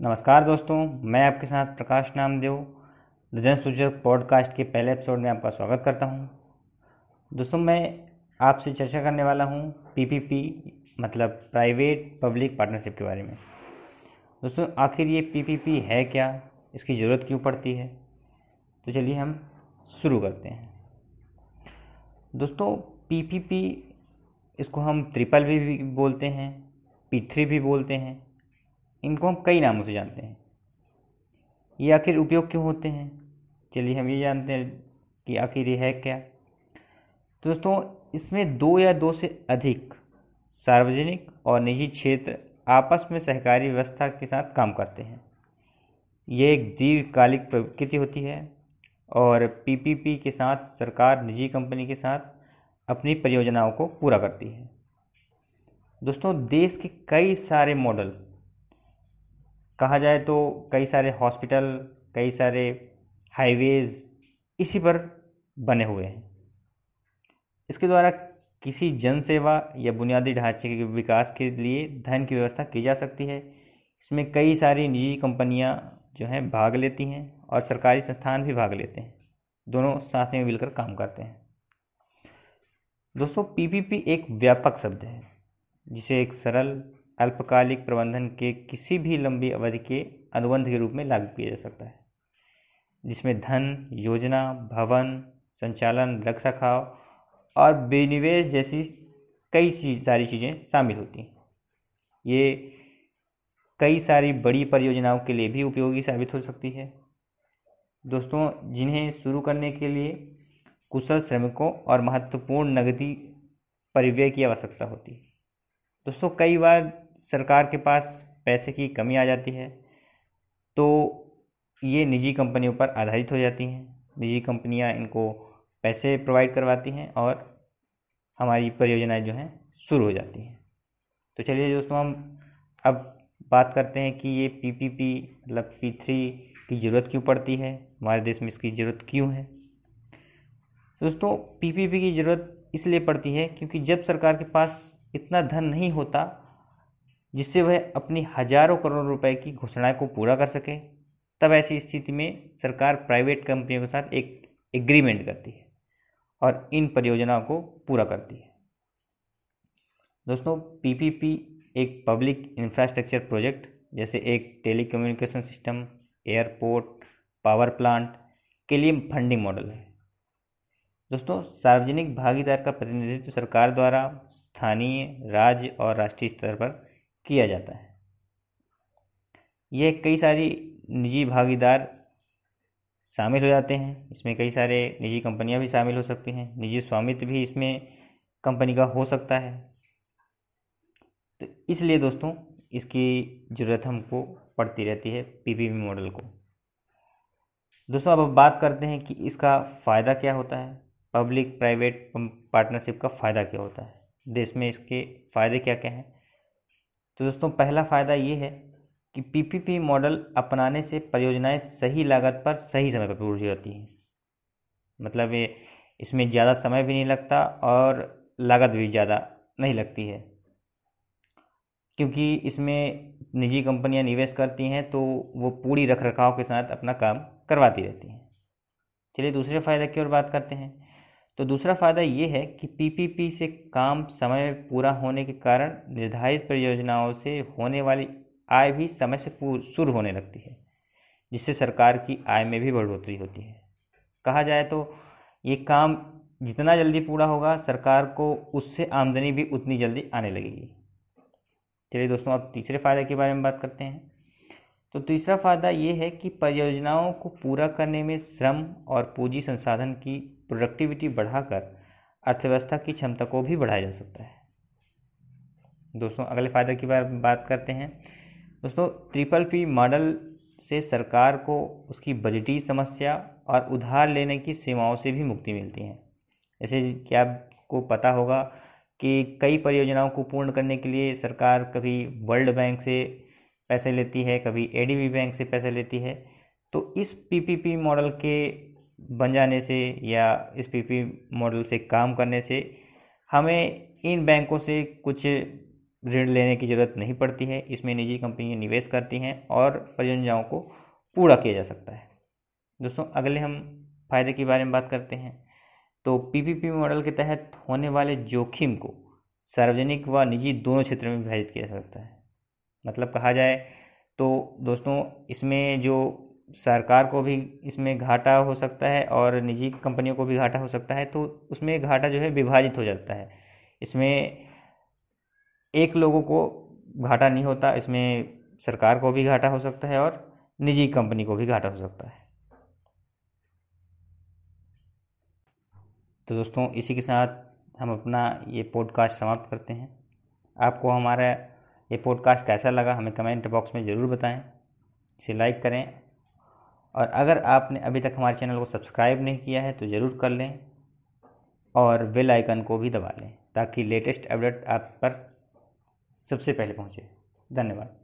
नमस्कार दोस्तों, मैं आपके साथ प्रकाश नामदेव द जन सूचक पॉडकास्ट के पहले एपिसोड में आपका स्वागत करता हूँ। दोस्तों, मैं आपसे चर्चा करने वाला हूँ पीपीपी मतलब प्राइवेट पब्लिक पार्टनरशिप के बारे में। दोस्तों, आखिर ये पीपीपी है क्या? इसकी ज़रूरत क्यों पड़ती है? तो चलिए हम शुरू करते हैं। दोस्तों पीपीपी इसको हम ट्रिपल भी बोलते हैं पी थ्री भी बोलते हैं इनको हम कई नामों से जानते हैं। ये आखिर उपयोग क्यों होते हैं? चलिए हम ये जानते हैं कि आखिर ये है क्या। तो दोस्तों, इसमें दो या दो से अधिक सार्वजनिक और निजी क्षेत्र आपस में सहकारी व्यवस्था के साथ काम करते हैं। ये एक दीर्घकालिक प्रकृति होती है और पीपीपी के साथ, सरकार निजी कंपनी के साथ अपनी परियोजनाओं को पूरा करती है। दोस्तों, देश के कई सारे मॉडल कहा जाए तो कई सारे हॉस्पिटल, कई सारे हाईवेज़ इसी पर बने हुए हैं। इसके द्वारा किसी जन सेवा या बुनियादी ढांचे के विकास के लिए धन की व्यवस्था की जा सकती है। इसमें कई सारी निजी कंपनियाँ जो हैं भाग लेती हैं और सरकारी संस्थान भी भाग लेते हैं। दोनों साथ में मिलकर काम करते हैं। दोस्तों, पीपीपी एक व्यापक शब्द है, जिसे एक सरल अल्पकालिक प्रबंधन के किसी भी लंबी अवधि के अनुबंध के रूप में लागू किया जा सकता है, जिसमें धन, योजना, भवन, संचालन रख रखाव और विनिवेश जैसी कई चीज़ सारी चीज़ें शामिल होती हैं। ये कई सारी बड़ी परियोजनाओं के लिए भी उपयोगी साबित हो सकती है। दोस्तों, जिन्हें शुरू करने के लिए कुशल श्रमिकों और महत्वपूर्ण नगदी परिव्यय की आवश्यकता होती है। दोस्तों, कई बार सरकार के पास पैसे की कमी आ जाती है तो ये निजी कंपनियों पर आधारित हो जाती हैं। निजी कंपनियाँ इनको पैसे प्रोवाइड करवाती हैं और हमारी परियोजनाएँ जो हैं शुरू हो जाती हैं। तो चलिए दोस्तों, हम अब बात करते हैं कि ये पीपीपी मतलब पी थ्री की ज़रूरत क्यों पड़ती है, हमारे देश में इसकी ज़रूरत क्यों है। दोस्तों पीपीपी की ज़रूरत इसलिए पड़ती है क्योंकि जब सरकार के पास इतना धन नहीं होता जिससे वह अपनी हज़ारों करोड़ रुपए की घोषणाएँ को पूरा कर सके। तब ऐसी स्थिति में सरकार प्राइवेट कंपनियों के साथ एक एग्रीमेंट करती है और इन परियोजनाओं को पूरा करती है। दोस्तों पीपीपी एक पब्लिक इंफ्रास्ट्रक्चर प्रोजेक्ट जैसे एक telecommunication system airport power plant के लिए फंडिंग मॉडल है। दोस्तों, सार्वजनिक भागीदार का प्रतिनिधित्व सरकार द्वारा स्थानीय, राज्य और राष्ट्रीय स्तर पर किया जाता है। यह कई सारी निजी भागीदार शामिल हो जाते हैं। इसमें कई सारे निजी कंपनियाँ भी शामिल हो सकती हैं। निजी स्वामित्व भी इसमें कंपनी का हो सकता है। तो इसलिए दोस्तों, इसकी ज़रूरत हमको पड़ती रहती है पीपीपी मॉडल को। दोस्तों, अब बात करते हैं कि इसका फ़ायदा क्या होता है? पब्लिक प्राइवेट पार्टनरशिप का फ़ायदा क्या होता है? देश में इसके फ़ायदे क्या क्या हैं? तो दोस्तों, पहला फ़ायदा ये है कि पीपीपी मॉडल अपनाने से परियोजनाएँ सही लागत पर सही समय पर पूरी होती हैं। मतलब ये, इसमें ज़्यादा समय भी नहीं लगता और लागत भी ज़्यादा नहीं लगती है। क्योंकि इसमें निजी कंपनियाँ निवेश करती हैं तो वो पूरी रख रखाव के साथ अपना काम करवाती रहती हैं। चलिए दूसरे फ़ायदे की ओर बात करते हैं। तो दूसरा फ़ायदा ये है कि पीपीपी से काम समय में पूरा होने के कारण निर्धारित परियोजनाओं से होने वाली आय भी समय से शुरू होने लगती है, जिससे सरकार की आय में भी बढ़ोतरी होती है। कहा जाए तो ये काम जितना जल्दी पूरा होगा, सरकार को उससे आमदनी भी उतनी जल्दी आने लगेगी। चलिए दोस्तों, अब तीसरे फ़ायदे के बारे में बात करते हैं। तो तीसरा फ़ायदा ये है कि परियोजनाओं को पूरा करने में श्रम और पूंजी संसाधन की प्रोडक्टिविटी बढ़ाकर अर्थव्यवस्था की क्षमता को भी बढ़ाया जा सकता है। दोस्तों, अगले फ़ायदे की बार बात करते हैं। दोस्तों ट्रिपल पी मॉडल से सरकार को उसकी बजटी समस्या और उधार लेने की सीमाओं से भी मुक्ति मिलती है। जैसे कि आपको पता होगा कि कई परियोजनाओं को पूर्ण करने के लिए सरकार कभी वर्ल्ड बैंक से पैसे लेती है, कभी एडीबी बैंक से पैसे लेती है। तो इस पीपीपी मॉडल के बन जाने से या पीपी मॉडल से काम करने से हमें इन बैंकों से कुछ ऋण लेने की ज़रूरत नहीं पड़ती है। इसमें निजी कंपनियाँ निवेश करती हैं और परियोजनाओं को पूरा किया जा सकता है। दोस्तों, अगले हम फ़ायदे के बारे में बात करते हैं। तो पीपीपी मॉडल के तहत होने वाले जोखिम को सार्वजनिक व निजी दोनों क्षेत्र में विभाजित किया जा सकता है। मतलब कहा जाए तो दोस्तों, इसमें जो सरकार को भी इसमें घाटा हो सकता है और निजी कंपनियों को भी घाटा हो सकता है तो उसमें घाटा जो है विभाजित हो जाता है। इसमें एक लोगों को घाटा नहीं होता, इसमें सरकार को भी घाटा हो सकता है और निजी कंपनी को भी घाटा हो सकता है। तो दोस्तों, इसी के साथ हम अपना ये पॉडकास्ट समाप्त करते हैं। आपको हमारा ये पॉडकास्ट कैसा लगा, हमें कमेंट बॉक्स में ज़रूर बताएँ। इसे लाइक करें और अगर आपने अभी तक हमारे चैनल को सब्सक्राइब नहीं किया है तो ज़रूर कर लें और बेल आइकन को भी दबा लें ताकि लेटेस्ट अपडेट आप पर सबसे पहले पहुँचे। धन्यवाद।